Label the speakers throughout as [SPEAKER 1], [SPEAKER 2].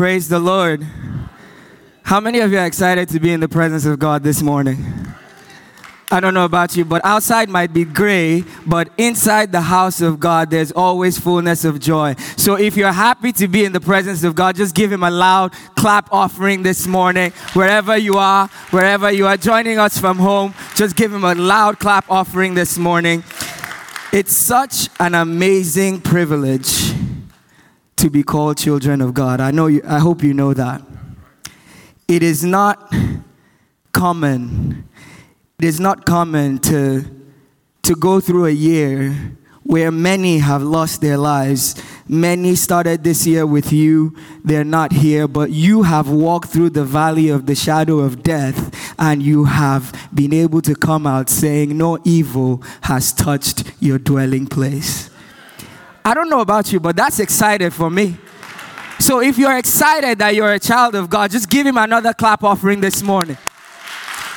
[SPEAKER 1] Praise the Lord. How many of you are excited to be in the presence of God this morning? I don't know about you, but outside might be gray, but inside the house of God, there's always fullness of joy. So if you're happy to be in the presence of God, just give Him a loud clap offering this morning. Wherever you are, wherever you are joining us from home, just give Him a loud clap offering this morning. It's such an amazing privilege to be called children of God. I know you, I hope you know that. It is not common it is not common to, to go through a year where many have lost their lives. Many started this year with you, they're not here, but you have walked through the valley of the shadow of death and you have been able to come out saying, No evil has touched your dwelling place. I don't know about you, but that's excited for me. So if you're excited that you're a child of God, just give him another clap offering this morning.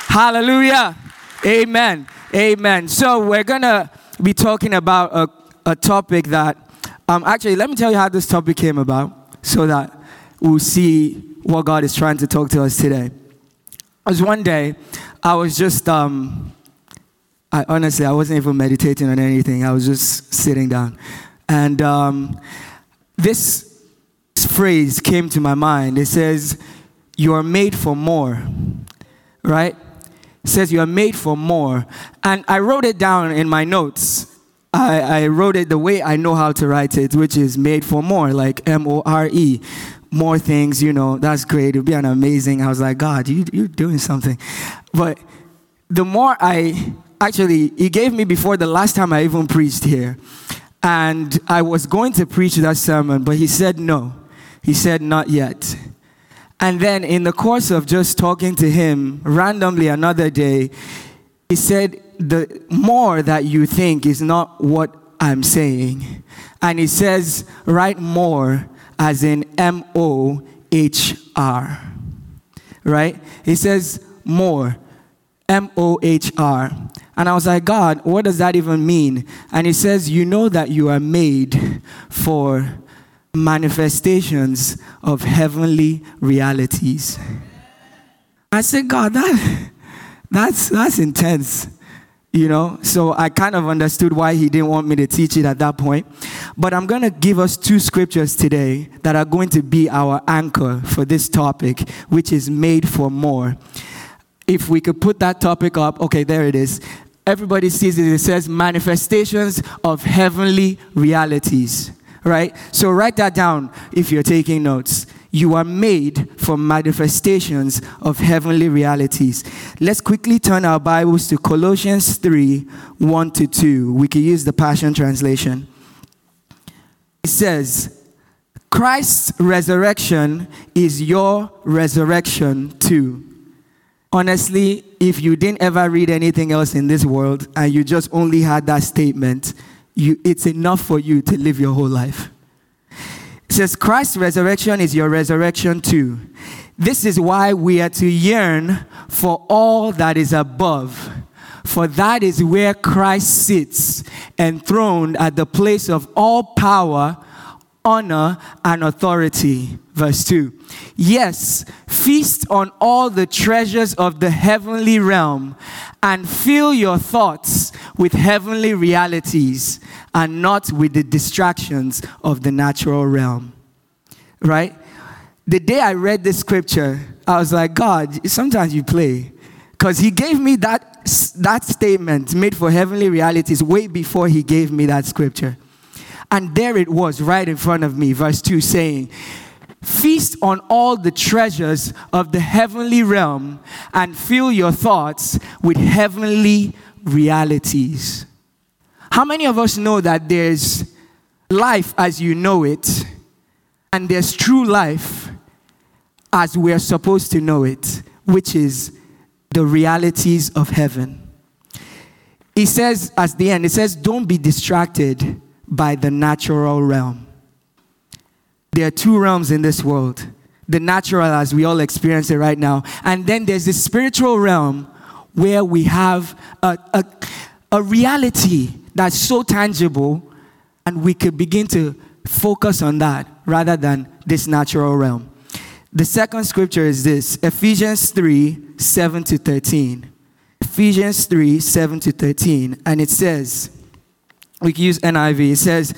[SPEAKER 1] Hallelujah. Amen. Amen. So we're going to be talking about a, a topic that, um, actually, let me tell you how this topic came about so that we'll see what God is trying to talk to us today. It was one day, I was just, um, I honestly, I wasn't even meditating on anything. I was just sitting down. And um, this phrase came to my mind. It says, You are made for more, right? says you are made for more. And I wrote it down in my notes. I, I wrote it the way I know how to write it, which is made for more, like M O R E. More things, you know, that's great. It'd be an amazing. I was like, God, you, you're doing something. But the more I actually, He gave me before the last time I even preached here. And I was going to preach that sermon, but He said no. He said, not yet. And then, in the course of just talking to him randomly another day, he said, The more that you think is not what I'm saying. And he says, Write more as in M O H R. Right? He says, More. M O H R. And I was like, God, what does that even mean? And he says, You know that you are made for manifestations of heavenly realities. I said, God, that, that's, that's intense. You know, so I kind of understood why he didn't want me to teach it at that point. But I'm going to give us two scriptures today that are going to be our anchor for this topic, which is made for more. If we could put that topic up, okay, there it is. Everybody sees it. It says manifestations of heavenly realities right? So write that down if you're taking notes. You are made for manifestations of heavenly realities. Let's quickly turn our Bibles to Colossians 3 1 to 2. We can use the Passion Translation. It says, Christ's resurrection is your resurrection too. Honestly, if you didn't ever read anything else in this world and you just only had that statement, you, it's enough for you to live your whole life. It says, Christ's resurrection is your resurrection too. This is why we are to yearn for all that is above. For that is where Christ sits, enthroned at the place of all power, honor, and authority. Verse 2. Yes, feast on all the treasures of the heavenly realm and fill your thoughts with heavenly realities and not with the distractions of the natural realm. Right? The day I read this scripture, I was like, God, sometimes you play. Because he gave me that, that statement made for heavenly realities way before he gave me that scripture. And there it was right in front of me, verse 2 saying, Feast on all the treasures of the heavenly realm and fill your thoughts with heavenly realities. How many of us know that there's life as you know it, and there's true life as we're supposed to know it, which is the realities of heaven? He says, at the end, it says, Don't be distracted by the natural realm. There are two realms in this world the natural, as we all experience it right now, and then there's the spiritual realm where we have a, a, a reality that's so tangible, and we could begin to focus on that rather than this natural realm. The second scripture is this Ephesians 3 7 to 13. Ephesians 3 7 to 13. And it says, we can use NIV. It says,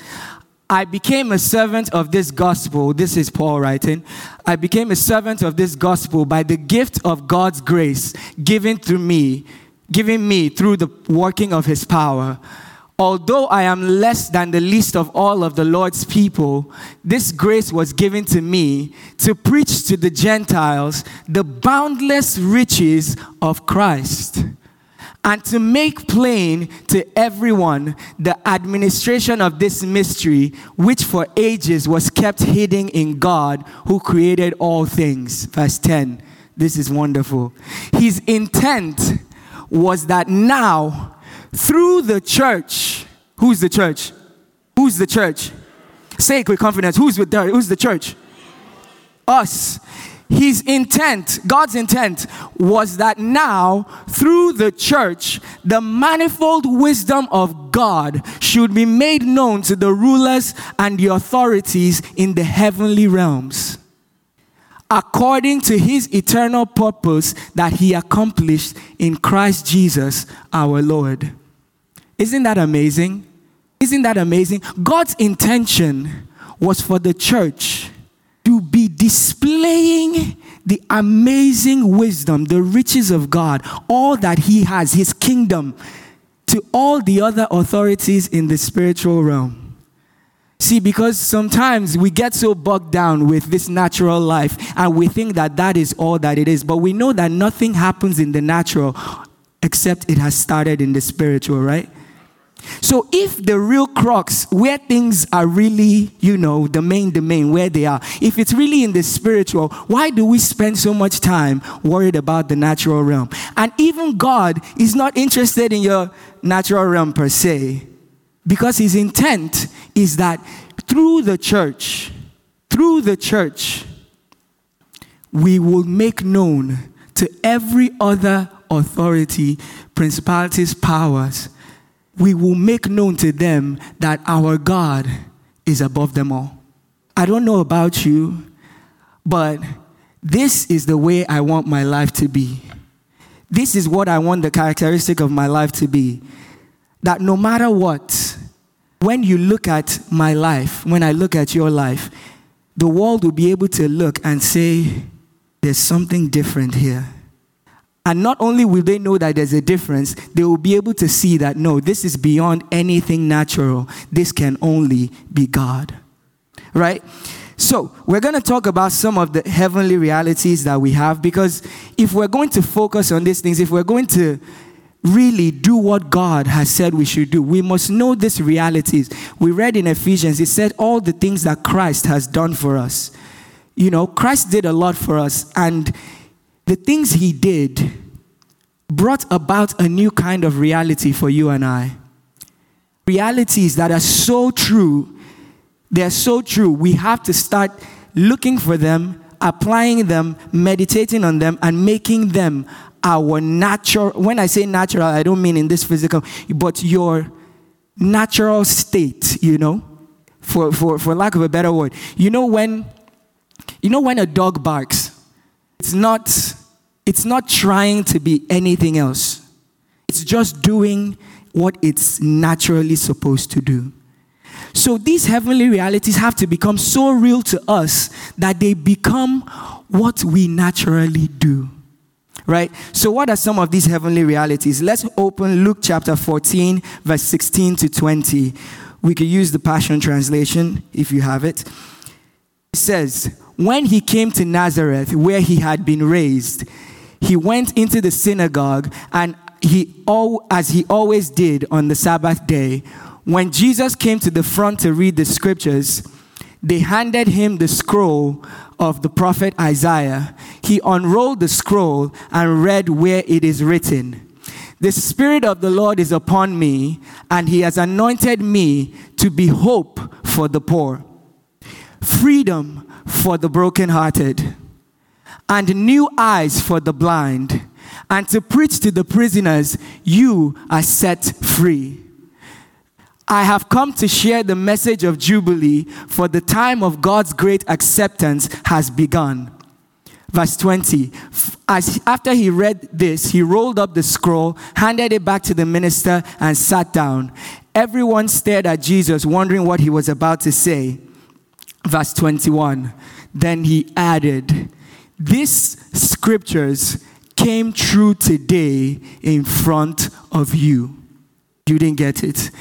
[SPEAKER 1] I became a servant of this gospel. This is Paul writing. I became a servant of this gospel by the gift of God's grace given through me, given me through the working of his power. Although I am less than the least of all of the Lord's people, this grace was given to me to preach to the Gentiles the boundless riches of Christ and to make plain to everyone the administration of this mystery, which for ages was kept hidden in God who created all things. Verse 10. This is wonderful. His intent was that now, through the church, who's the church? Who's the church? Say it with confidence. Who's with there? Who's the church? Us his intent, God's intent, was that now, through the church, the manifold wisdom of God should be made known to the rulers and the authorities in the heavenly realms, according to his eternal purpose that he accomplished in Christ Jesus our Lord. Isn't that amazing? Isn't that amazing? God's intention was for the church to be displaying the amazing wisdom, the riches of God, all that He has, His kingdom, to all the other authorities in the spiritual realm. See, because sometimes we get so bogged down with this natural life and we think that that is all that it is, but we know that nothing happens in the natural except it has started in the spiritual, right? So if the real crux, where things are really, you know, the main domain, where they are, if it's really in the spiritual, why do we spend so much time worried about the natural realm? And even God is not interested in your natural realm per se, because his intent is that through the church, through the church, we will make known to every other authority, principalities, powers, we will make known to them that our God is above them all. I don't know about you, but this is the way I want my life to be. This is what I want the characteristic of my life to be. That no matter what, when you look at my life, when I look at your life, the world will be able to look and say, there's something different here. And not only will they know that there's a difference, they will be able to see that no, this is beyond anything natural. This can only be God. Right? So, we're going to talk about some of the heavenly realities that we have because if we're going to focus on these things, if we're going to really do what God has said we should do, we must know these realities. We read in Ephesians, it said all the things that Christ has done for us. You know, Christ did a lot for us, and the things he did brought about a new kind of reality for you and I. Realities that are so true, they're so true, we have to start looking for them, applying them, meditating on them, and making them our natural. When I say natural, I don't mean in this physical, but your natural state, you know, for, for, for lack of a better word. You know when you know when a dog barks, it's not it's not trying to be anything else. It's just doing what it's naturally supposed to do. So these heavenly realities have to become so real to us that they become what we naturally do. Right? So, what are some of these heavenly realities? Let's open Luke chapter 14, verse 16 to 20. We could use the Passion Translation if you have it. It says, When he came to Nazareth, where he had been raised, he went into the synagogue and he as he always did on the Sabbath day, when Jesus came to the front to read the scriptures, they handed him the scroll of the prophet Isaiah. He unrolled the scroll and read where it is written. The Spirit of the Lord is upon me, and He has anointed me to be hope for the poor, freedom for the brokenhearted and new eyes for the blind, and to preach to the prisoners, you are set free. I have come to share the message of Jubilee, for the time of God's great acceptance has begun. Verse 20. As, after he read this, he rolled up the scroll, handed it back to the minister, and sat down. Everyone stared at Jesus, wondering what he was about to say. Verse 21. Then he added, These scriptures came true today in front of you. You didn't get it.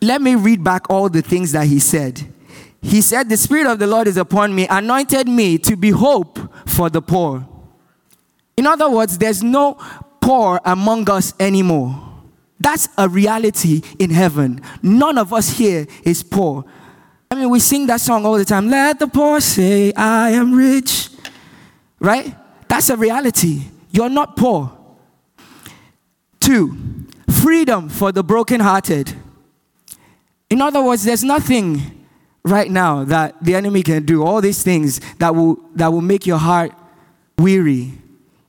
[SPEAKER 1] Let me read back all the things that he said. He said, The Spirit of the Lord is upon me, anointed me to be hope for the poor. In other words, there's no poor among us anymore. That's a reality in heaven. None of us here is poor. I mean, we sing that song all the time. Let the poor say, I am rich. Right? That's a reality. You're not poor. Two, freedom for the brokenhearted. In other words, there's nothing right now that the enemy can do. All these things that will, that will make your heart weary.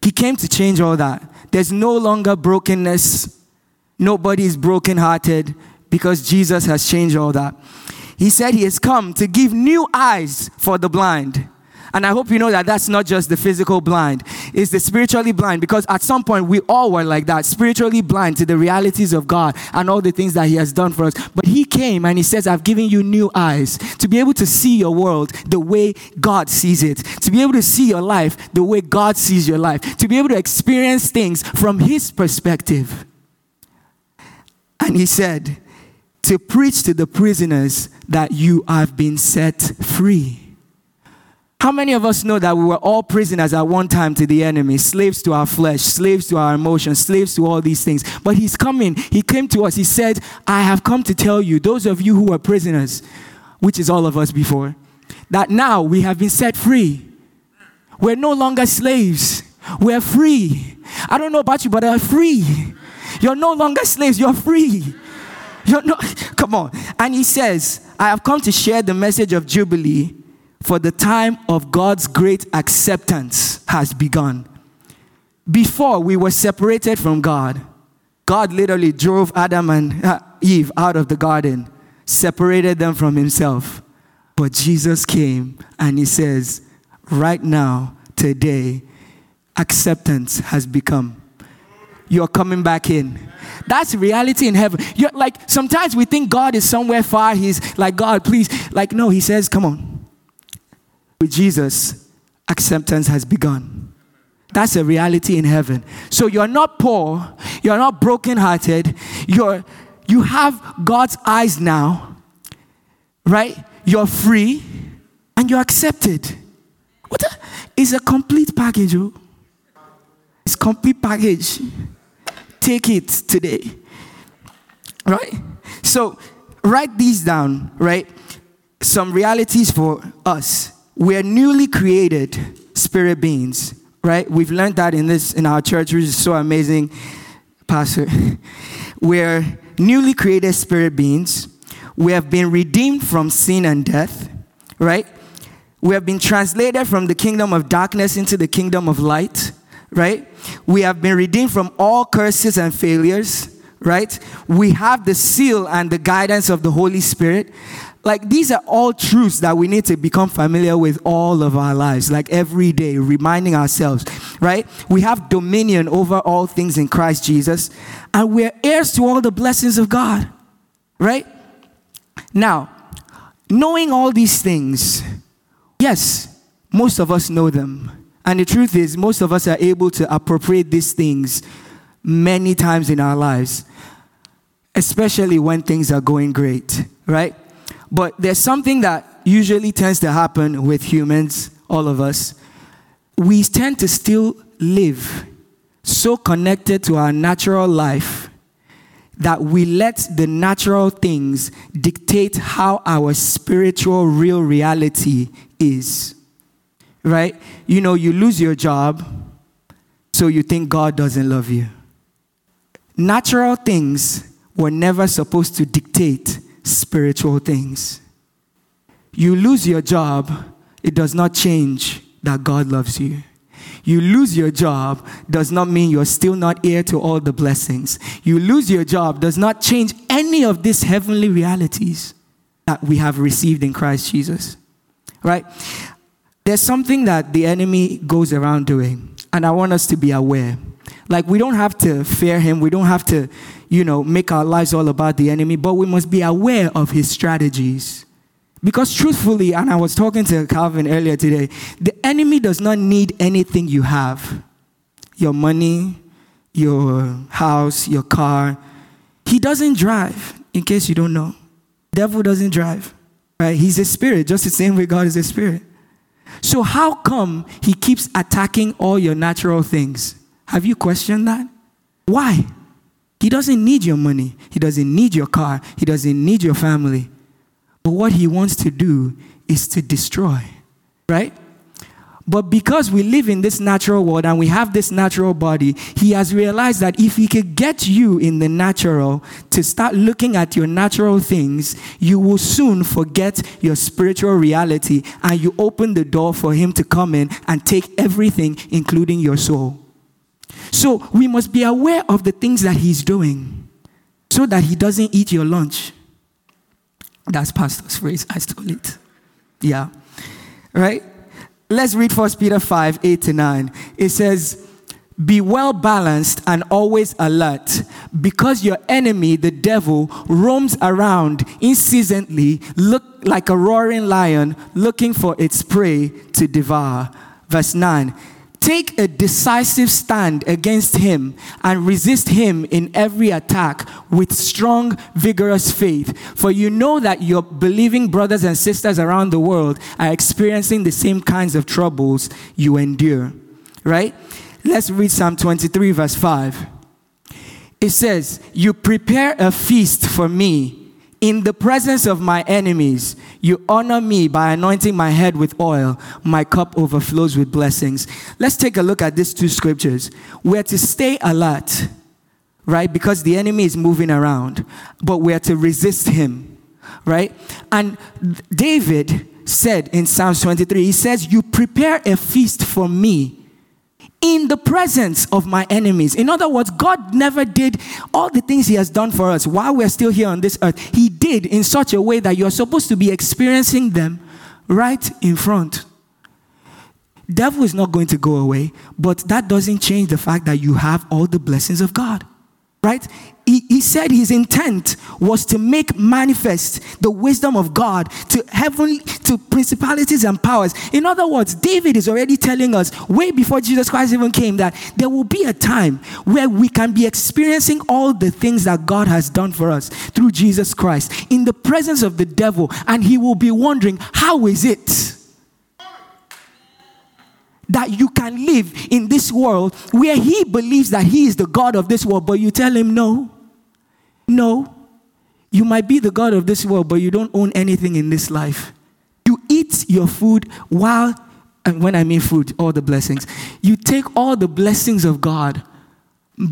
[SPEAKER 1] He came to change all that. There's no longer brokenness. Nobody is brokenhearted because Jesus has changed all that. He said he has come to give new eyes for the blind. And I hope you know that that's not just the physical blind, it's the spiritually blind. Because at some point we all were like that, spiritually blind to the realities of God and all the things that He has done for us. But He came and He says, I've given you new eyes to be able to see your world the way God sees it, to be able to see your life the way God sees your life, to be able to experience things from His perspective. And He said, to preach to the prisoners that you have been set free. How many of us know that we were all prisoners at one time to the enemy, slaves to our flesh, slaves to our emotions, slaves to all these things? But He's coming. He came to us. He said, I have come to tell you, those of you who were prisoners, which is all of us before, that now we have been set free. We're no longer slaves. We're free. I don't know about you, but I'm free. You're no longer slaves. You're free. Come on. And he says, I have come to share the message of Jubilee for the time of God's great acceptance has begun. Before we were separated from God, God literally drove Adam and uh, Eve out of the garden, separated them from Himself. But Jesus came and He says, right now, today, acceptance has become. You're coming back in. That's reality in heaven. You're like sometimes we think God is somewhere far. He's like, God, please. Like, no, He says, come on with Jesus, acceptance has begun. That's a reality in heaven. So you're not poor, you're not brokenhearted, you're you have God's eyes now, right? You're free and you're accepted. What it's a complete package. Oh. It's complete package. Take it today. Right? So write these down, right? Some realities for us we're newly created spirit beings, right? We've learned that in this in our church, which is so amazing, Pastor. We're newly created spirit beings. We have been redeemed from sin and death, right? We have been translated from the kingdom of darkness into the kingdom of light, right? We have been redeemed from all curses and failures, right? We have the seal and the guidance of the Holy Spirit. Like these are all truths that we need to become familiar with all of our lives, like every day, reminding ourselves, right? We have dominion over all things in Christ Jesus, and we're heirs to all the blessings of God, right? Now, knowing all these things, yes, most of us know them. And the truth is, most of us are able to appropriate these things many times in our lives, especially when things are going great, right? But there's something that usually tends to happen with humans, all of us. We tend to still live so connected to our natural life that we let the natural things dictate how our spiritual real reality is. Right? You know, you lose your job, so you think God doesn't love you. Natural things were never supposed to dictate spiritual things. You lose your job, it does not change that God loves you. You lose your job does not mean you're still not heir to all the blessings. You lose your job does not change any of these heavenly realities that we have received in Christ Jesus. Right? There's something that the enemy goes around doing, and I want us to be aware. Like, we don't have to fear him, we don't have to, you know, make our lives all about the enemy, but we must be aware of his strategies. Because truthfully, and I was talking to Calvin earlier today, the enemy does not need anything you have your money, your house, your car. He doesn't drive, in case you don't know. Devil doesn't drive, right? He's a spirit, just the same way God is a spirit. So, how come he keeps attacking all your natural things? Have you questioned that? Why? He doesn't need your money, he doesn't need your car, he doesn't need your family. But what he wants to do is to destroy, right? But because we live in this natural world and we have this natural body, he has realized that if he could get you in the natural to start looking at your natural things, you will soon forget your spiritual reality and you open the door for him to come in and take everything, including your soul. So we must be aware of the things that he's doing so that he doesn't eat your lunch. That's pastor's phrase. I stole it. Yeah. Right? Let's read 1 Peter 5 8 to 9. It says, Be well balanced and always alert, because your enemy, the devil, roams around incessantly, look like a roaring lion, looking for its prey to devour. Verse 9 Take a decisive stand against him and resist him in every attack with strong, vigorous faith. For you know that your believing brothers and sisters around the world are experiencing the same kinds of troubles you endure. Right? Let's read Psalm 23, verse 5. It says, You prepare a feast for me in the presence of my enemies, you honor me by anointing my head with oil. My cup overflows with blessings. Let's take a look at these two scriptures. We're to stay alert, right? Because the enemy is moving around, but we're to resist him, right? And David said in Psalms 23, he says, You prepare a feast for me in the presence of my enemies. In other words, God never did all the things He has done for us while we're still here on this earth. He did in such a way that you're supposed to be experiencing them right in front. Devil is not going to go away, but that doesn't change the fact that you have all the blessings of God right? He, he said his intent was to make manifest the wisdom of God to heaven, to principalities and powers. In other words, David is already telling us way before Jesus Christ even came that there will be a time where we can be experiencing all the things that God has done for us through Jesus Christ in the presence of the devil, and he will be wondering, How is it? that you can live in this world where he believes that he is the God of this world, but you tell him no. No. You might be the God of this world, but you don't own anything in this life. You eat your food while, and when I mean food, all the blessings, you take all the blessings of God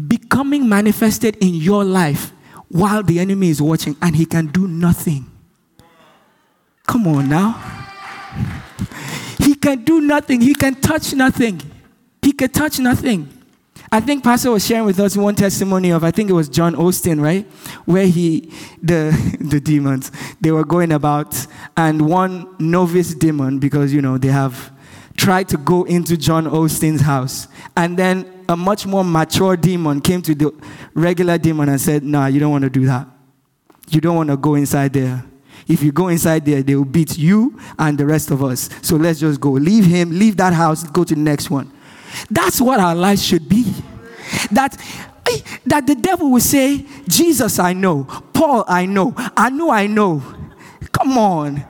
[SPEAKER 1] becoming manifested in your life while the enemy is watching and he can do nothing. Come on now He can do nothing. He can touch nothing. He can touch nothing. I think Pastor was sharing with us one testimony of I think it was John Austin, right? Where he the the demons they were going about and one novice demon because you know they have tried to go into John Austin's house and then a much more mature demon came to the regular demon and said, "Nah, you don't want to do that. You don't want to go inside there." If you go inside there, they will beat you and the rest of us. So let's just go. Leave him, leave that house, go to the next one. That's what our life should be. That eh, that the devil will say, Jesus, I know. Paul, I know. I know, I know. Come on.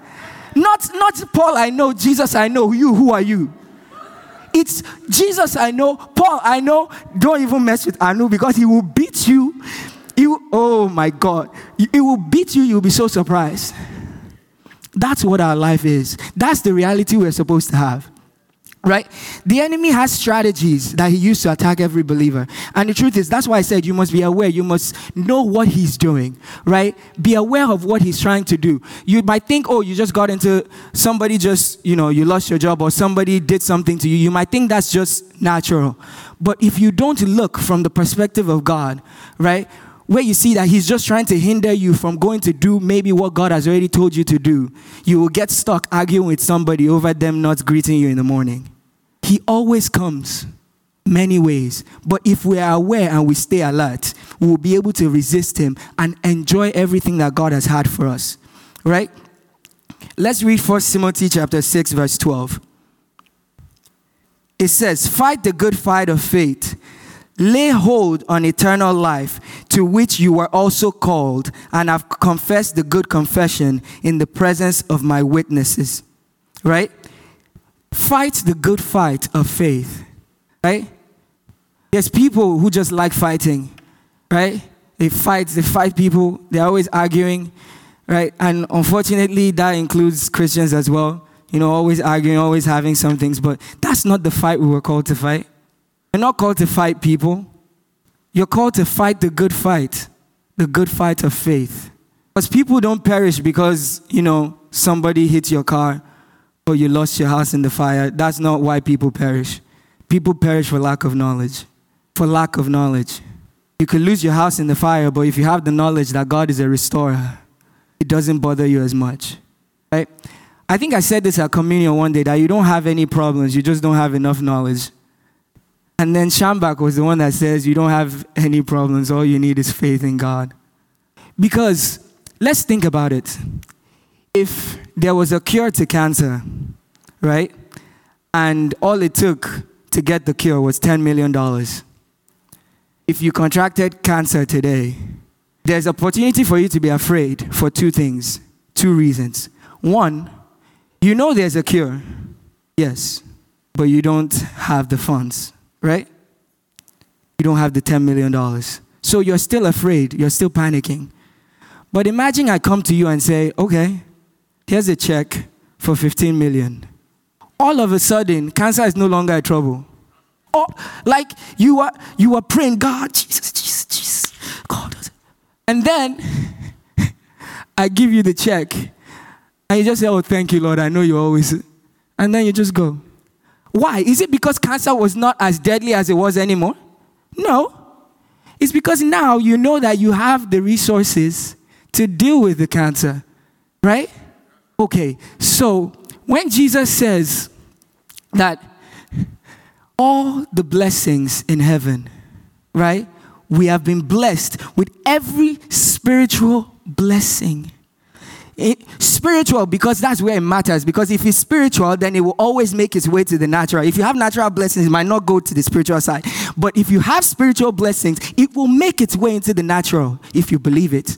[SPEAKER 1] Not, not Paul, I know. Jesus, I know. You, who are you? It's Jesus, I know. Paul, I know. Don't even mess with Anu because he will beat you you, oh my God, it will beat you. You'll be so surprised. That's what our life is. That's the reality we're supposed to have. Right? The enemy has strategies that he used to attack every believer. And the truth is, that's why I said you must be aware. You must know what he's doing. Right? Be aware of what he's trying to do. You might think, oh, you just got into somebody just, you know, you lost your job or somebody did something to you. You might think that's just natural. But if you don't look from the perspective of God, right? where you see that he's just trying to hinder you from going to do maybe what God has already told you to do, you will get stuck arguing with somebody over them not greeting you in the morning. He always comes many ways. But if we are aware and we stay alert, we will be able to resist him and enjoy everything that God has had for us. Right? Let's read 1 Timothy chapter 6 verse 12. It says, "Fight the good fight of faith." Lay hold on eternal life, to which you were also called, and have confessed the good confession in the presence of my witnesses. Right? Fight the good fight of faith. Right? There's people who just like fighting. Right? They fight, they fight people, they're always arguing. Right? And unfortunately, that includes Christians as well. You know, always arguing, always having some things, but that's not the fight we were called to fight. You're not called to fight people. You're called to fight the good fight, the good fight of faith. Because people don't perish because, you know, somebody hit your car or you lost your house in the fire. That's not why people perish. People perish for lack of knowledge. For lack of knowledge. You could lose your house in the fire, but if you have the knowledge that God is a restorer, it doesn't bother you as much. Right? I think I said this at communion one day that you don't have any problems, you just don't have enough knowledge. And then Schambach was the one that says, You don't have any problems, all you need is faith in God. Because let's think about it. If there was a cure to cancer, right? And all it took to get the cure was $10 million. If you contracted cancer today, there's opportunity for you to be afraid for two things, two reasons. One, you know there's a cure, yes, but you don't have the funds right? You don't have the $10 million. So you're still afraid, you're still panicking. But imagine I come to you and say, okay, here's a check for 15 million. All of a sudden, cancer is no longer a trouble. Oh, like you are you are praying, God, Jesus, Jesus, Jesus, God. And then I give you the check, and you just say, Oh, thank you, Lord. I know you always. And then you just go. Why? Is it because cancer was not as deadly as it was anymore? No. It's because now you know that you have the resources to deal with the cancer, right? Okay, so when Jesus says that all the blessings in heaven, right? We have been blessed with every spiritual blessing it, spiritual because that's where it matters. Because if it's spiritual, then it will always make its way to the natural. If you have natural blessings, it might not go to the spiritual side. But if you have spiritual blessings, it will make its way into the natural if you believe it.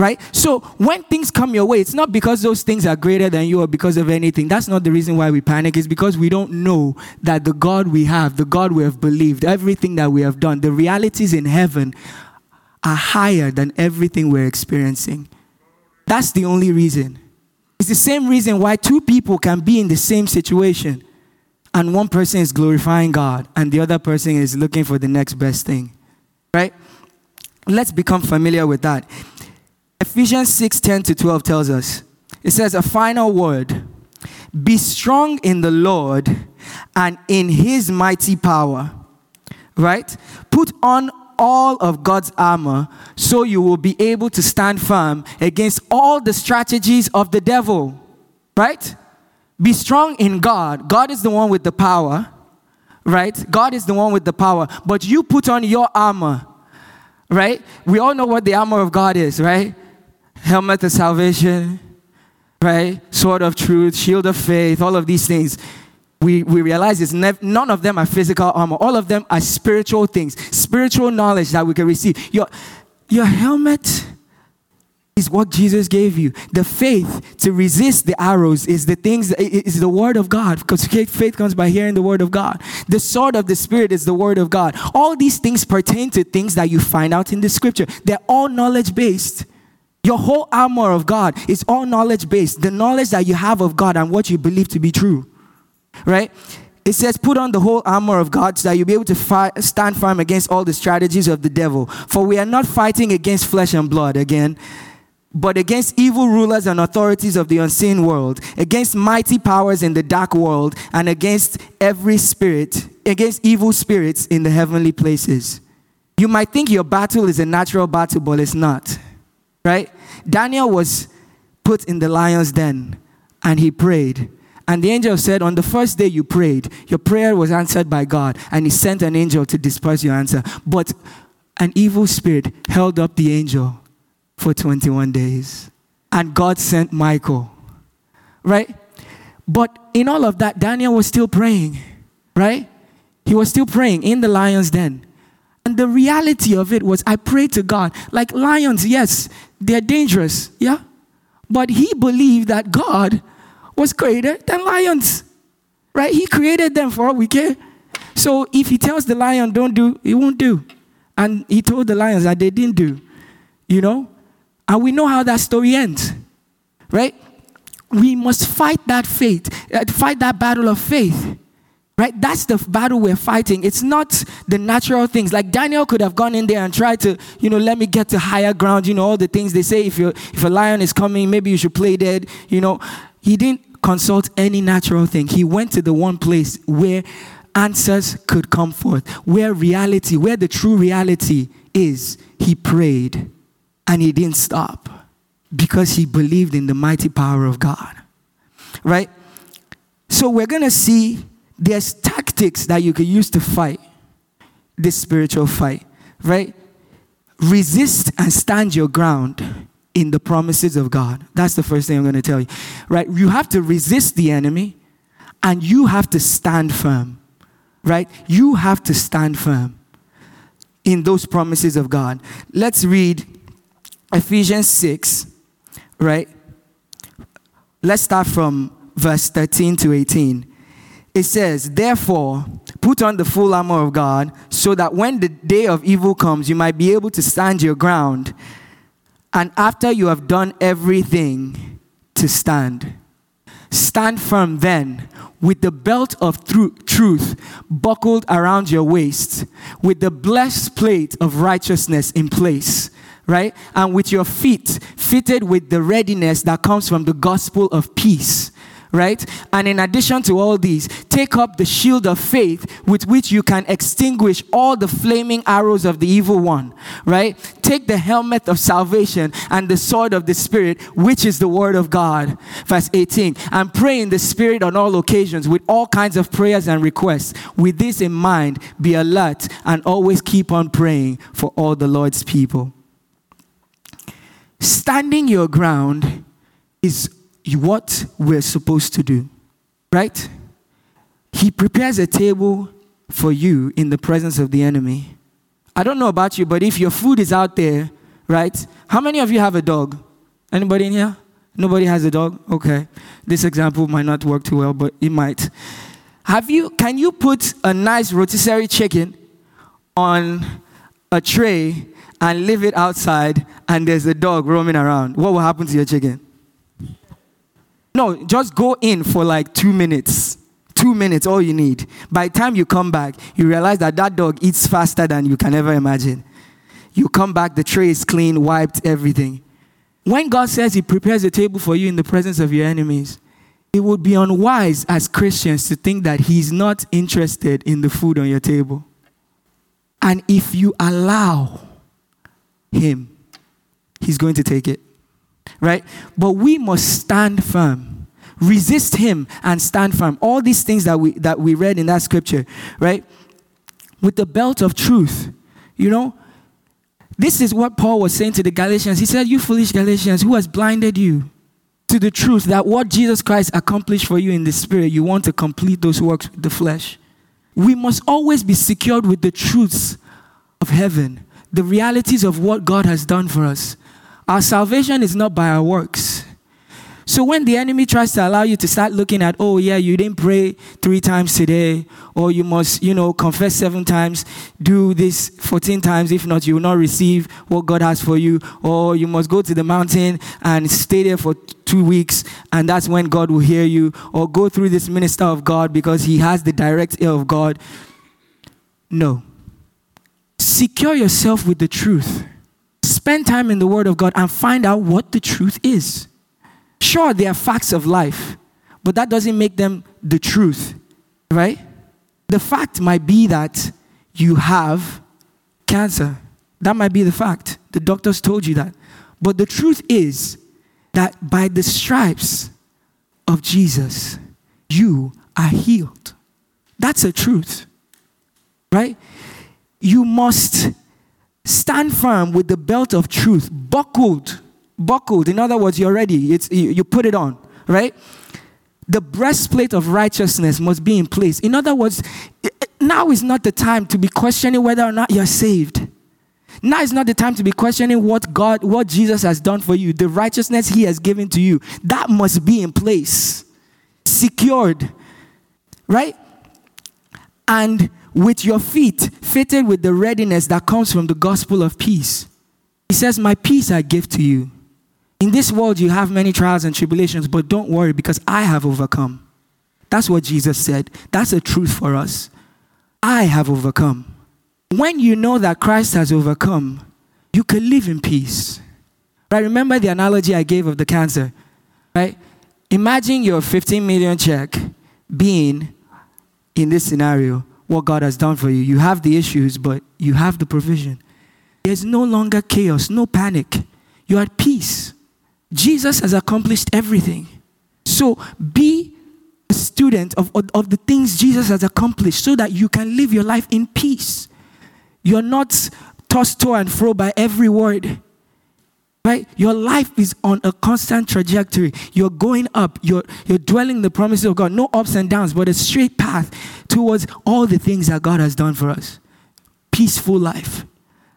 [SPEAKER 1] Right? So when things come your way, it's not because those things are greater than you or because of anything. That's not the reason why we panic. It's because we don't know that the God we have, the God we have believed, everything that we have done, the realities in heaven are higher than everything we're experiencing. That's the only reason. It's the same reason why two people can be in the same situation and one person is glorifying God and the other person is looking for the next best thing. Right? Let's become familiar with that. Ephesians 6 10 to 12 tells us it says, A final word be strong in the Lord and in his mighty power. Right? Put on all of God's armor so you will be able to stand firm against all the strategies of the devil. Right? Be strong in God. God is the one with the power. Right? God is the one with the power. But you put on your armor. Right? We all know what the armor of God is, right? Helmet of salvation, right? Sword of truth, shield of faith, all of these things we, we realize is nev- none of them are physical armor. All of them are spiritual things, spiritual knowledge that we can receive. Your, your helmet is what Jesus gave you. The faith to resist the arrows is the things, is the word of God. Because faith comes by hearing the word of God. The sword of the Spirit is the word of God. All these things pertain to things that you find out in the scripture. They're all knowledge based. Your whole armor of God is all knowledge based. The knowledge that you have of God and what you believe to be true right? It says, put on the whole armor of God so that you'll be able to fight, stand firm against all the strategies of the devil. For we are not fighting against flesh and blood again, but against evil rulers and authorities of the unseen world, against mighty powers in the dark world, and against every spirit, against evil spirits in the heavenly places. You might think your battle is a natural battle, but it's not. Right? Daniel was put in the lion's den and he prayed. And the angel said, On the first day you prayed, your prayer was answered by God, and he sent an angel to disperse your answer. But an evil spirit held up the angel for 21 days. And God sent Michael. Right? But in all of that, Daniel was still praying. Right? He was still praying in the lion's den. And the reality of it was, I prayed to God. Like lions, yes, they're dangerous. Yeah? But he believed that God was greater than lions. Right? He created them for all we care. So if he tells the lion, don't do, he won't do. And he told the lions that they didn't do. You know? And we know how that story ends. Right? We must fight that faith, uh, fight that battle of faith. Right? That's the battle we're fighting. It's not the natural things. Like Daniel could have gone in there and tried to, you know, let me get to higher ground. You know, all the things they say if you if a lion is coming, maybe you should play dead. You know, he didn't consult any natural thing. He went to the one place where answers could come forth, where reality, where the true reality is. He prayed and he didn't stop because he believed in the mighty power of God. Right? So we're going to see there's tactics that you can use to fight this spiritual fight, right? Resist and stand your ground in the promises of God. That's the first thing I'm going to tell you, right? You have to resist the enemy and you have to stand firm, right? You have to stand firm in those promises of God. Let's read Ephesians 6, right? Let's start from verse 13 to 18 it says, Therefore, put on the full armor of God, so that when the day of evil comes, you might be able to stand your ground. And after you have done everything, to stand. Stand firm then, with the belt of truth buckled around your waist, with the blessed plate of righteousness in place, right? And with your feet fitted with the readiness that comes from the gospel of peace right? And in addition to all these, take up the shield of faith with which you can extinguish all the flaming arrows of the evil one, right? Take the helmet of salvation and the sword of the Spirit, which is the word of God. Verse 18. And pray in the Spirit on all occasions with all kinds of prayers and requests. With this in mind, be alert and always keep on praying for all the Lord's people. Standing your ground is what we're supposed to do, right? He prepares a table for you in the presence of the enemy. I don't know about you, but if your food is out there, right? How many of you have a dog? Anybody in here? Nobody has a dog? Okay. This example might not work too well, but it might. Have you can you put a nice rotisserie chicken on a tray and leave it outside and there's a dog roaming around? What will happen to your chicken? No, just go in for like two minutes. Two minutes, all you need. By the time you come back, you realize that that dog eats faster than you can ever imagine. You come back, the tray is clean, wiped, everything. When God says He prepares a table for you in the presence of your enemies, it would be unwise as Christians to think that He's not interested in the food on your table. And if you allow Him, He's going to take it right? But we must stand firm. Resist him and stand firm. All these things that we that we read in that scripture, right? With the belt of truth. You know, this is what Paul was saying to the Galatians. He said, You foolish Galatians, who has blinded you to the truth that what Jesus Christ accomplished for you in the spirit, you want to complete those works with the flesh. We must always be secured with the truths of heaven, the realities of what God has done for us. Our salvation is not by our works. So when the enemy tries to allow you to start looking at, oh yeah, you didn't pray three times today, or you must, you know, confess seven times, do this 14 times, if not, you will not receive what God has for you, or you must go to the mountain and stay there for two weeks, and that's when God will hear you, or go through this minister of God because he has the direct ear of God. No. Secure yourself with the truth spend time in the Word of God and find out what the truth is. Sure, they are facts of life, but that doesn't make them the truth, right? The fact might be that you have cancer. That might be the fact. The doctors told you that. But the truth is that by the stripes of Jesus, you are healed. That's a truth, right? You must stand firm with the belt of truth buckled. Buckled. In other words, you're ready. It's, you, you put it on, right? The breastplate of righteousness must be in place. In other words, now is not the time to be questioning whether or not you're saved. Now is not the time to be questioning what God, what Jesus has done for you, the righteousness He has given to you. That must be in place, secured, right? And with your feet fitted with the readiness that comes from the gospel of peace. He says, My peace I give to you. In this world, you have many trials and tribulations, but don't worry because I have overcome. That's what Jesus said. That's the truth for us. I have overcome. When you know that Christ has overcome, you can live in peace. Right? Remember the analogy I gave of the cancer, right? Imagine your 15 million check being in this scenario what God has done for you. You have the issues, but you have the provision. There's no longer chaos, no panic. You're at peace. Jesus has accomplished everything. So be a student of, of, of, the things Jesus has accomplished so that you can live your life in peace. You're not tossed to and fro by every word. Right? Your life is on a constant trajectory. You're going up. You're, you're dwelling the promises of God. No ups and downs, but a straight path towards all the things that God has done for us. Peaceful life.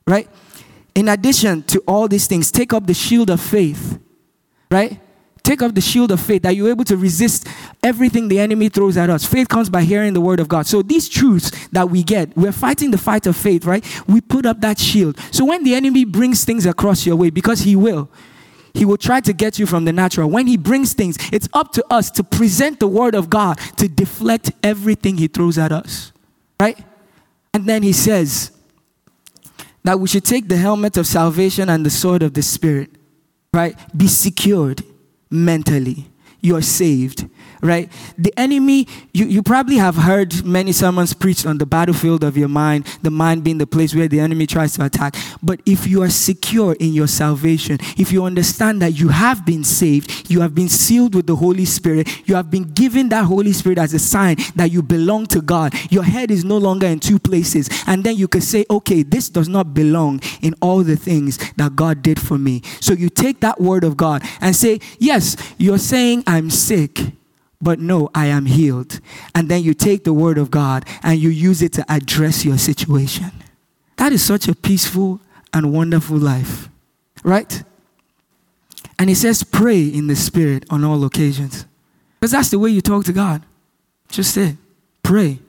[SPEAKER 1] Right? In addition to all these things, take up the shield of faith right? Take up the shield of faith that you're able to resist everything the enemy throws at us. Faith comes by hearing the word of God. So these truths that we get, we're fighting the fight of faith, right? We put up that shield. So when the enemy brings things across your way, because he will, he will try to get you from the natural. When he brings things, it's up to us to present the word of God to deflect everything he throws at us. Right? And then he says that we should take the helmet of salvation and the sword of the Spirit right? Be secured mentally. You're saved right? The enemy, you, you probably have heard many sermons preached on the battlefield of your mind, the mind being the place where the enemy tries to attack. But if you are secure in your salvation, if you understand that you have been saved, you have been sealed with the Holy Spirit, you have been given that Holy Spirit as a sign that you belong to God, your head is no longer in two places. And then you can say, okay, this does not belong in all the things that God did for me. So you take that word of God and say, yes, you're saying I'm sick but no, I am healed. And then you take the word of God and you use it to address your situation. That is such a peaceful and wonderful life, right? And he says, pray in the spirit on all occasions. Because that's the way you talk to God. Just say, pray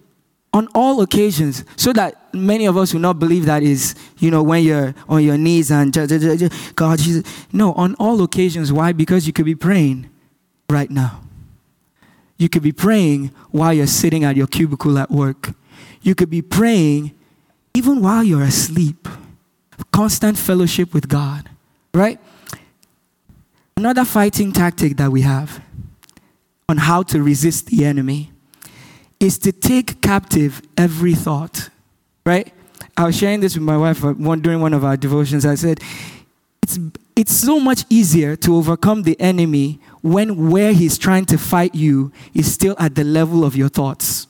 [SPEAKER 1] on all occasions so that many of us will not believe that is you know when you're on your knees and god jesus no on all occasions why because you could be praying right now you could be praying while you're sitting at your cubicle at work. You could be praying even while you're asleep. Constant fellowship with God, right? Another fighting tactic that we have on how to resist the enemy is to take captive every thought, right? I was sharing this with my wife uh, during one of our devotions. I said, it's, it's so much easier to overcome the enemy when where he's trying to fight you is still at the level of your thoughts.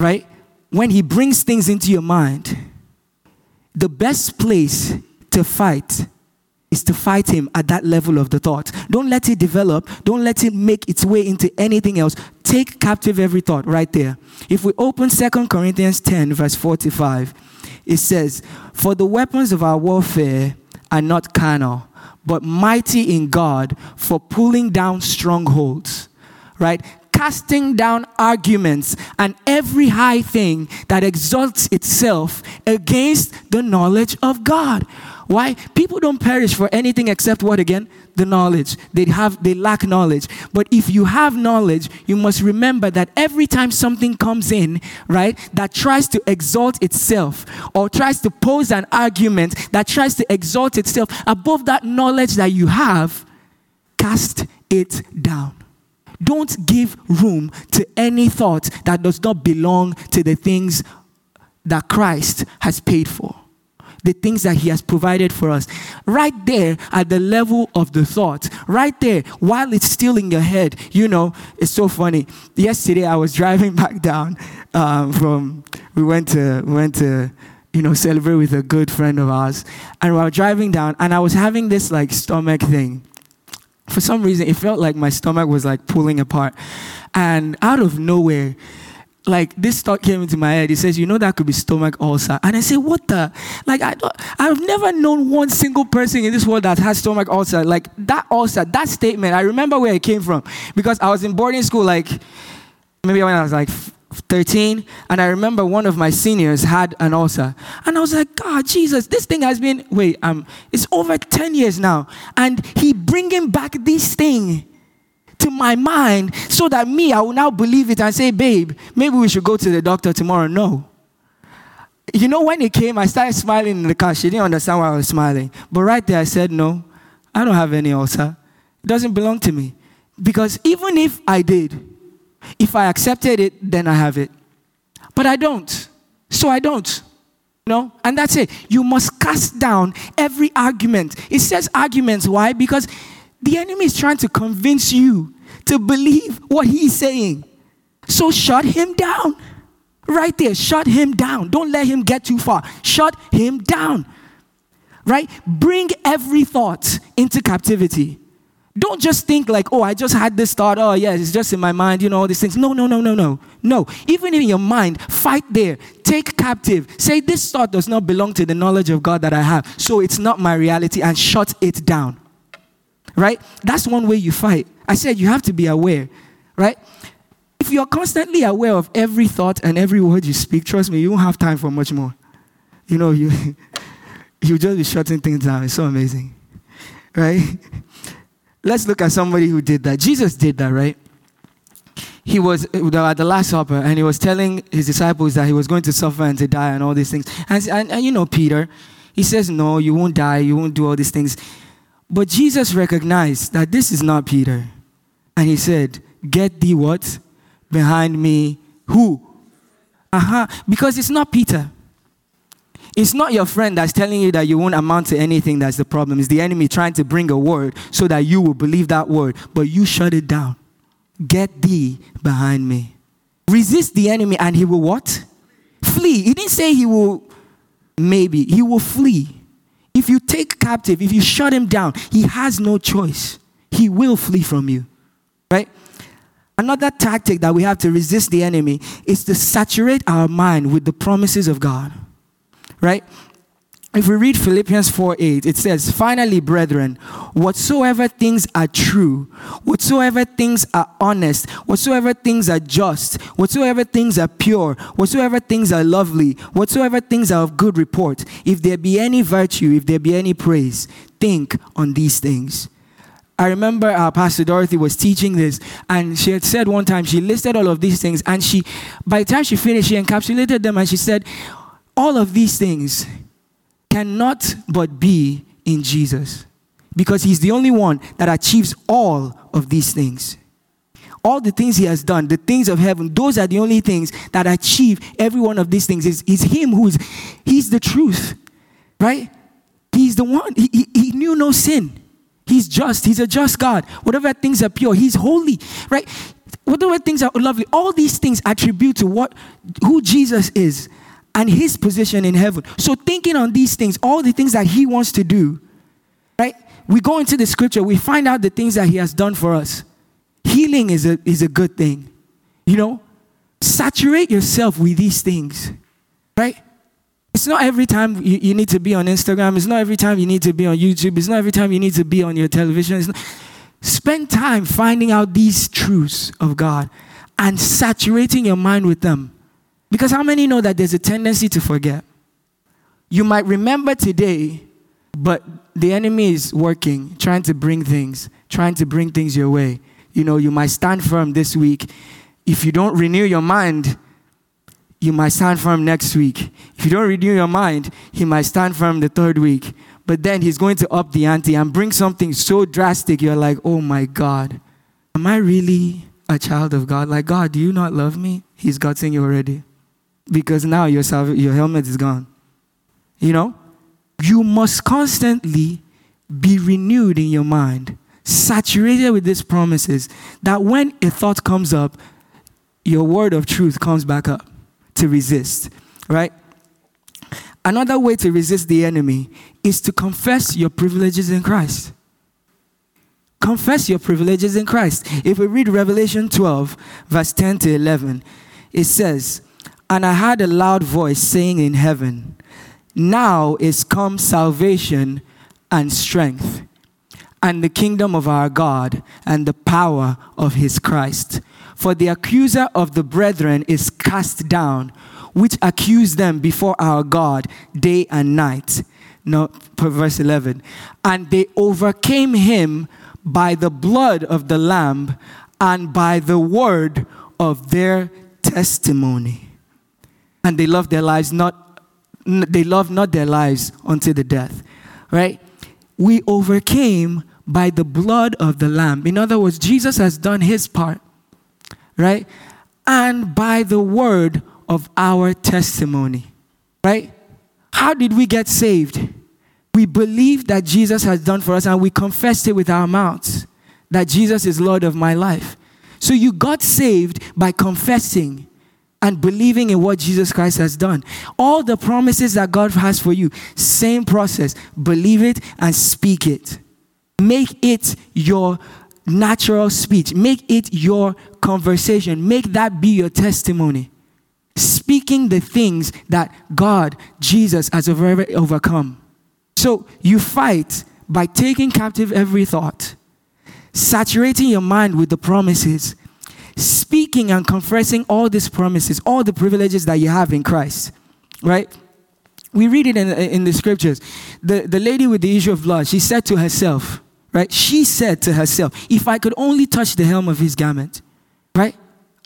[SPEAKER 1] Right? When he brings things into your mind, the best place to fight is to fight him at that level of the thought. Don't let it develop. Don't let it make its way into anything else. Take captive every thought right there. If we open Second Corinthians 10, verse 45, it says, For the weapons of our warfare are not carnal but mighty in God for pulling down strongholds, right? Casting down arguments and every high thing that exalts itself against the knowledge of God. Why? People don't perish for anything except what again? The knowledge. They have they lack knowledge. But if you have knowledge, you must remember that every time something comes in, right, that tries to exalt itself or tries to pose an argument that tries to exalt itself above that knowledge that you have, cast it down. Don't give room to any thought that does not belong to the things that Christ has paid for. The things that He has provided for us. Right there at the level of the thought, right there, while it's still in your head. You know, it's so funny. Yesterday, I was driving back down um, from, we went to, we went to, you know, celebrate with a good friend of ours. And we were driving down, and I was having this like stomach thing. For some reason, it felt like my stomach was like pulling apart. And out of nowhere, like this thought came into my head. He says, "You know that could be stomach ulcer." And I said, "What the? Like I, don't, I've never known one single person in this world that has stomach ulcer. Like that ulcer, that statement. I remember where it came from because I was in boarding school. Like maybe when I was like 13, and I remember one of my seniors had an ulcer, and I was like, God, Jesus, this thing has been wait, um, it's over 10 years now, and he bringing back this thing." To my mind so that me, I will now believe it and say, babe, maybe we should go to the doctor tomorrow. No. You know, when it came, I started smiling in the car. She didn't understand why I was smiling. But right there, I said, no, I don't have any ulcer. It doesn't belong to me. Because even if I did, if I accepted it, then I have it. But I don't. So I don't. No, and that's it. You must cast down every argument. It says arguments. Why? Because the enemy is trying to convince you to believe what he's saying. So shut him down. Right there, shut him down. Don't let him get too far. Shut him down. Right? Bring every thought into captivity. Don't just think like, oh, I just had this thought. Oh, yeah, it's just in my mind, you know, all these things. No, no, no, no, no. No. Even in your mind, fight there. Take captive. Say, this thought does not belong to the knowledge of God that I have. So it's not my reality and shut it down right? That's one way you fight. I said you have to be aware, right? If you're constantly aware of every thought and every word you speak, trust me, you won't have time for much more. You know, you you just be shutting things down. It's so amazing, right? Let's look at somebody who did that. Jesus did that, right? He was at the Last Supper and he was telling his disciples that he was going to suffer and to die and all these things. And, and, and you know, Peter, he says, No, you won't die, you won't do all these things. But Jesus recognized that this is not Peter. And he said, Get thee what? Behind me. Who? Uh-huh. Because it's not Peter. It's not your friend that's telling you that you won't amount to anything that's the problem. It's the enemy trying to bring a word so that you will believe that word, but you shut it down. Get thee behind me. Resist the enemy and he will what? Flee. He didn't say he will maybe, he will flee. If you take captive, if you shut him down, he has no choice. He will flee from you. Right? Another tactic that we have to resist the enemy is to saturate our mind with the promises of God. Right? If we read Philippians 4 8, it says, Finally, brethren, whatsoever things are true, whatsoever things are honest, whatsoever things are just, whatsoever things are pure, whatsoever things are lovely, whatsoever things are of good report, if there be any virtue, if there be any praise, think on these things. I remember uh, Pastor Dorothy was teaching this, and she had said one time, she listed all of these things, and she, by the time she finished, she encapsulated them and she said, All of these things cannot but be in Jesus because he's the only one that achieves all of these things. All the things he has done, the things of heaven, those are the only things that achieve every one of these things. Is is him who's he's the truth, right? He's the one. He, he, he knew no sin. He's just. He's a just God. Whatever things are pure, he's holy, right? Whatever things are lovely, all these things attribute to what who Jesus is and his position in heaven. So, thinking on these things, all the things that he wants to do, right? We go into the scripture, we find out the things that he has done for us. Healing is a, is a good thing. You know, saturate yourself with these things, right? It's not every time you, you need to be on Instagram. It's not every time you need to be on YouTube. It's not every time you need to be on your television. Not, spend time finding out these truths of God and saturating your mind with them because how many know that there's a tendency to forget? You might remember today, but the enemy is working, trying to bring things, trying to bring things your way. You know, you might stand firm this week. If you don't renew your mind, you might stand firm next week. If you don't renew your mind, he might stand firm the third week. But then he's going to up the ante and bring something so drastic, you're like, oh my God, am I really a child of God? Like, God, do you not love me? He's gotten you already because now your, your helmet is gone. You know? you must constantly be renewed in your mind, saturated with these promises, that when a thought comes up, your word of truth comes back up to resist, right? Another way to resist the enemy is to confess your privileges in Christ. Confess your privileges in Christ. If we read Revelation 12, verse 10 to 11, it says, And I heard a loud voice saying in heaven, Now is come salvation and strength, and the kingdom of our God, and the power of his Christ. For the accuser of the brethren is cast down, which accused them before our God day and night. No, verse 11. And they overcame him by the blood of the Lamb and by the word of their testimony. And they love their lives not, they love not their lives unto the death. Right? We overcame by the blood of the Lamb. In other words, Jesus has done his part. Right? And by the word of our testimony. Right? How did we get saved? we believe that Jesus has done for us and we confessed it with our mouths that Jesus is Lord of my life. So you got saved by confessing and believing in what Jesus Christ has done. All the promises that God has for you, same process. Believe it and speak it. Make it your natural speech, make it your conversation, make that be your testimony. Speaking the things that God, Jesus, has overcome. So you fight by taking captive every thought, saturating your mind with the promises, speaking and confessing all these promises, all the privileges that you have in Christ, right? We read it in, in the scriptures. The, the lady with the issue of blood, she said to herself, right? She said to herself, if I could only touch the hem of his garment, right?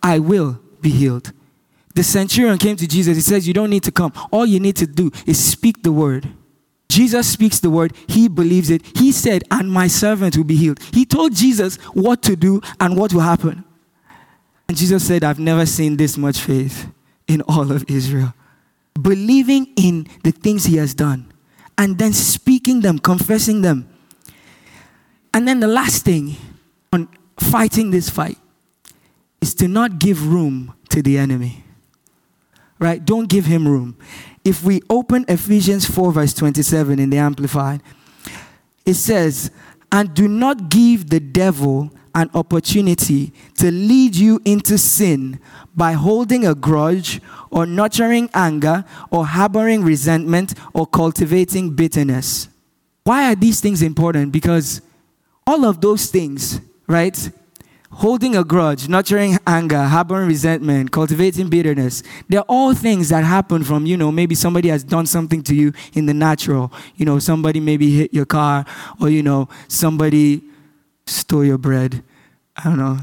[SPEAKER 1] I will be healed. The centurion came to Jesus. He says, You don't need to come. All you need to do is speak the word Jesus speaks the word, he believes it. He said, and my servant will be healed. He told Jesus what to do and what will happen. And Jesus said, I've never seen this much faith in all of Israel. Believing in the things he has done and then speaking them, confessing them. And then the last thing on fighting this fight is to not give room to the enemy. Right? Don't give him room. If we open Ephesians 4, verse 27 in the Amplified, it says, And do not give the devil an opportunity to lead you into sin by holding a grudge or nurturing anger or harboring resentment or cultivating bitterness. Why are these things important? Because all of those things, right, holding a grudge, nurturing anger, harboring resentment, cultivating bitterness. They're all things that happen from, you know, maybe somebody has done something to you in the natural. You know, somebody maybe hit your car, or, you know, somebody stole your bread. I don't know.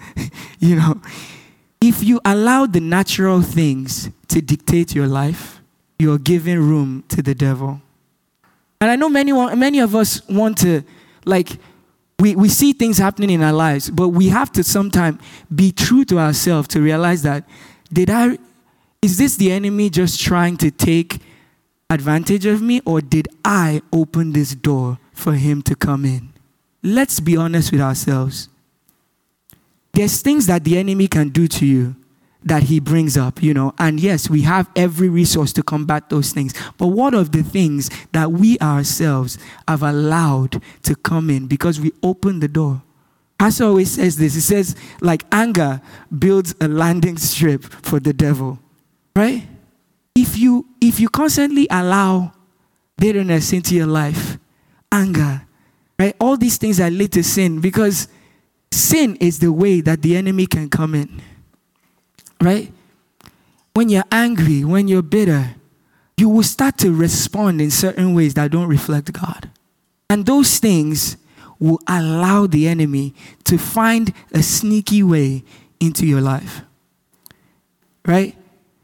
[SPEAKER 1] you know, if you allow the natural things to dictate your life, you're giving room to the devil. And I know many, many of us want to, like, we, we see things happening in our lives, but we have to sometimes be true to ourselves to realize that did I is this the enemy just trying to take advantage of me, or did I open this door for him to come in? Let's be honest with ourselves. There's things that the enemy can do to you that he brings up, you know. And yes, we have every resource to combat those things. But what of the things that we ourselves have allowed to come in because we opened the door? Pastor always says this. He says, like anger builds a landing strip for the devil. Right? If you if you constantly allow bitterness into your life, anger, right? All these things that lead to sin because sin is the way that the enemy can come in right? When you're angry, when you're bitter, you will start to respond in certain ways that don't reflect God. And those things will allow the enemy to find a sneaky way into your life. Right?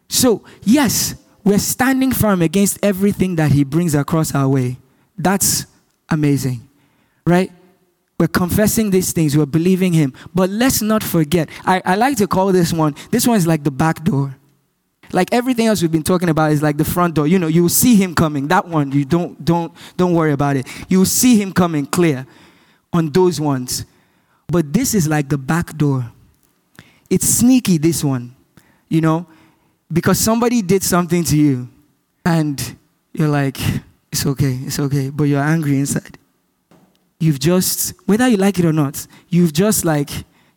[SPEAKER 1] So, yes, we're standing firm against everything that he brings across our way. That's amazing. Right? We're confessing these things, we're believing Him. But let's not forget, I, I like to call this one, this one is like the back door. Like everything else we've been talking about is like the front door. You know, you will see him coming. That one, you don't don't don't worry about it. You will see him coming clear on those ones. But this is like the back door. It's sneaky, this one. You know, because somebody did something to you and you're like, it's okay, it's okay, but you're angry inside. You've just, whether you like it or not, you've just like,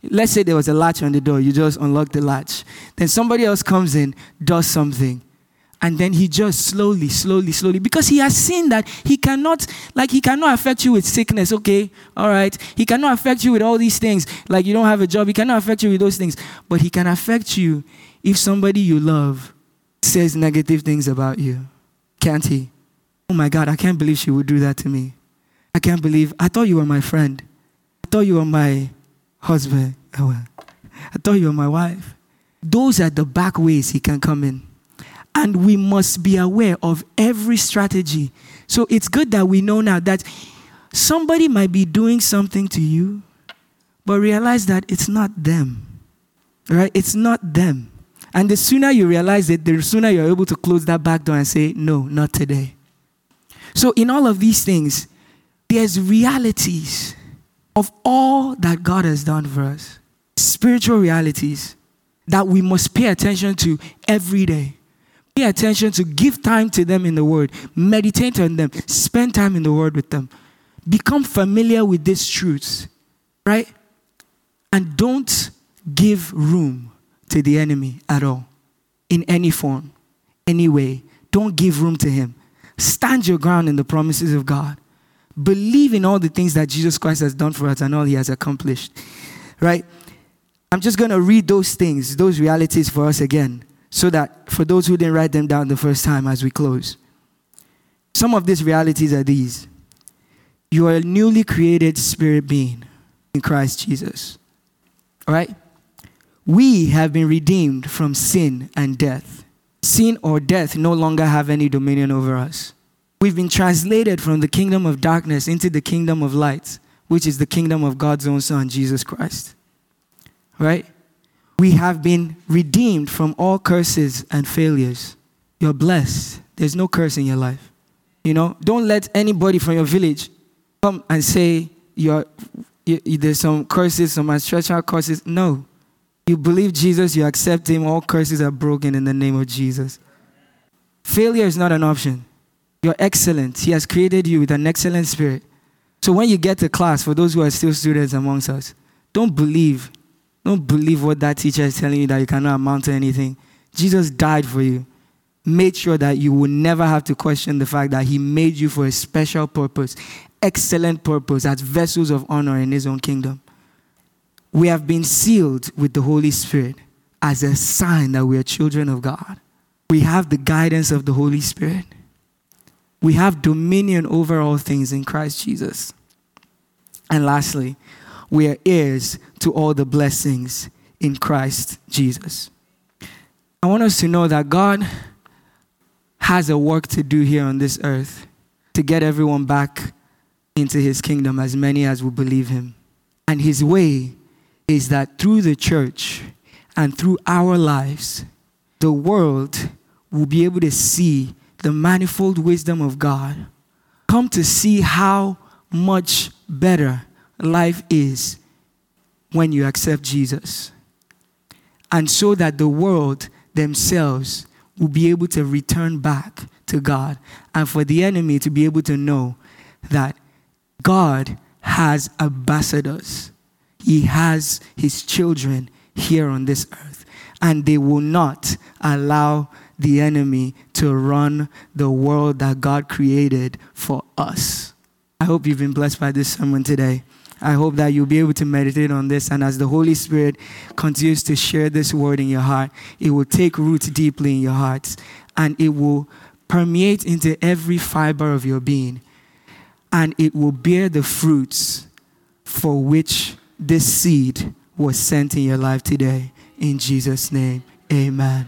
[SPEAKER 1] let's say there was a latch on the door, you just unlock the latch. Then somebody else comes in, does something, and then he just slowly, slowly, slowly, because he has seen that he cannot, like, he cannot affect you with sickness, okay? All right. He cannot affect you with all these things, like you don't have a job, he cannot affect you with those things, but he can affect you if somebody you love says negative things about you. Can't he? Oh my God, I can't believe she would do that to me. I can't believe, I thought you were my friend. I thought you were my husband. Oh, I thought you were my wife. Those are the back ways he can come in. And we must be aware of every strategy. So it's good that we know now that somebody might be doing something to you, but realize that it's not them. Right? It's not them. And the sooner you realize it, the sooner you're able to close that back door and say, No, not today. So, in all of these things, there's realities of all that God has done for us, spiritual realities that we must pay attention to every day. Pay attention to give time to them in the Word, meditate on them, spend time in the Word with them. Become familiar with these truths, right? And don't give room to the enemy at all, in any form, any way. Don't give room to him. Stand your ground in the promises of God. Believe in all the things that Jesus Christ has done for us and all he has accomplished. Right? I'm just going to read those things, those realities for us again, so that for those who didn't write them down the first time as we close. Some of these realities are these You are a newly created spirit being in Christ Jesus. All right? We have been redeemed from sin and death. Sin or death no longer have any dominion over us. We've been translated from the kingdom of darkness into the kingdom of light, which is the kingdom of God's own Son, Jesus Christ. Right? We have been redeemed from all curses and failures. You're blessed. There's no curse in your life. You know, don't let anybody from your village come and say you're, you, there's some curses, some ancestral curses. No. You believe Jesus, you accept Him, all curses are broken in the name of Jesus. Failure is not an option. You're excellent. He has created you with an excellent spirit. So when you get to class, for those who are still students amongst us, don't believe. Don't believe what that teacher is telling you that you cannot amount to anything. Jesus died for you. Made sure that you will never have to question the fact that He made you for a special purpose, excellent purpose, as vessels of honor in His own kingdom. We have been sealed with the Holy Spirit as a sign that we are children of God. We have the guidance of the Holy Spirit we have dominion over all things in Christ Jesus. And lastly, we are heirs to all the blessings in Christ Jesus. I want us to know that God has a work to do here on this earth to get everyone back into his kingdom, as many as will believe him. And his way is that through the church and through our lives, the world will be able to see the manifold wisdom of God, come to see how much better life is when you accept Jesus. And so that the world themselves will be able to return back to God and for the enemy to be able to know that God has ambassadors. He has his children here on this earth and they will not allow the enemy to run the world that God created for us. I hope you've been blessed by this sermon today. I hope that you'll be able to meditate on this. And as the Holy Spirit continues to share this word in your heart, it will take root deeply in your hearts and it will permeate into every fiber of your being. And it will bear the fruits for which this seed was sent in your life today. In Jesus' name, amen.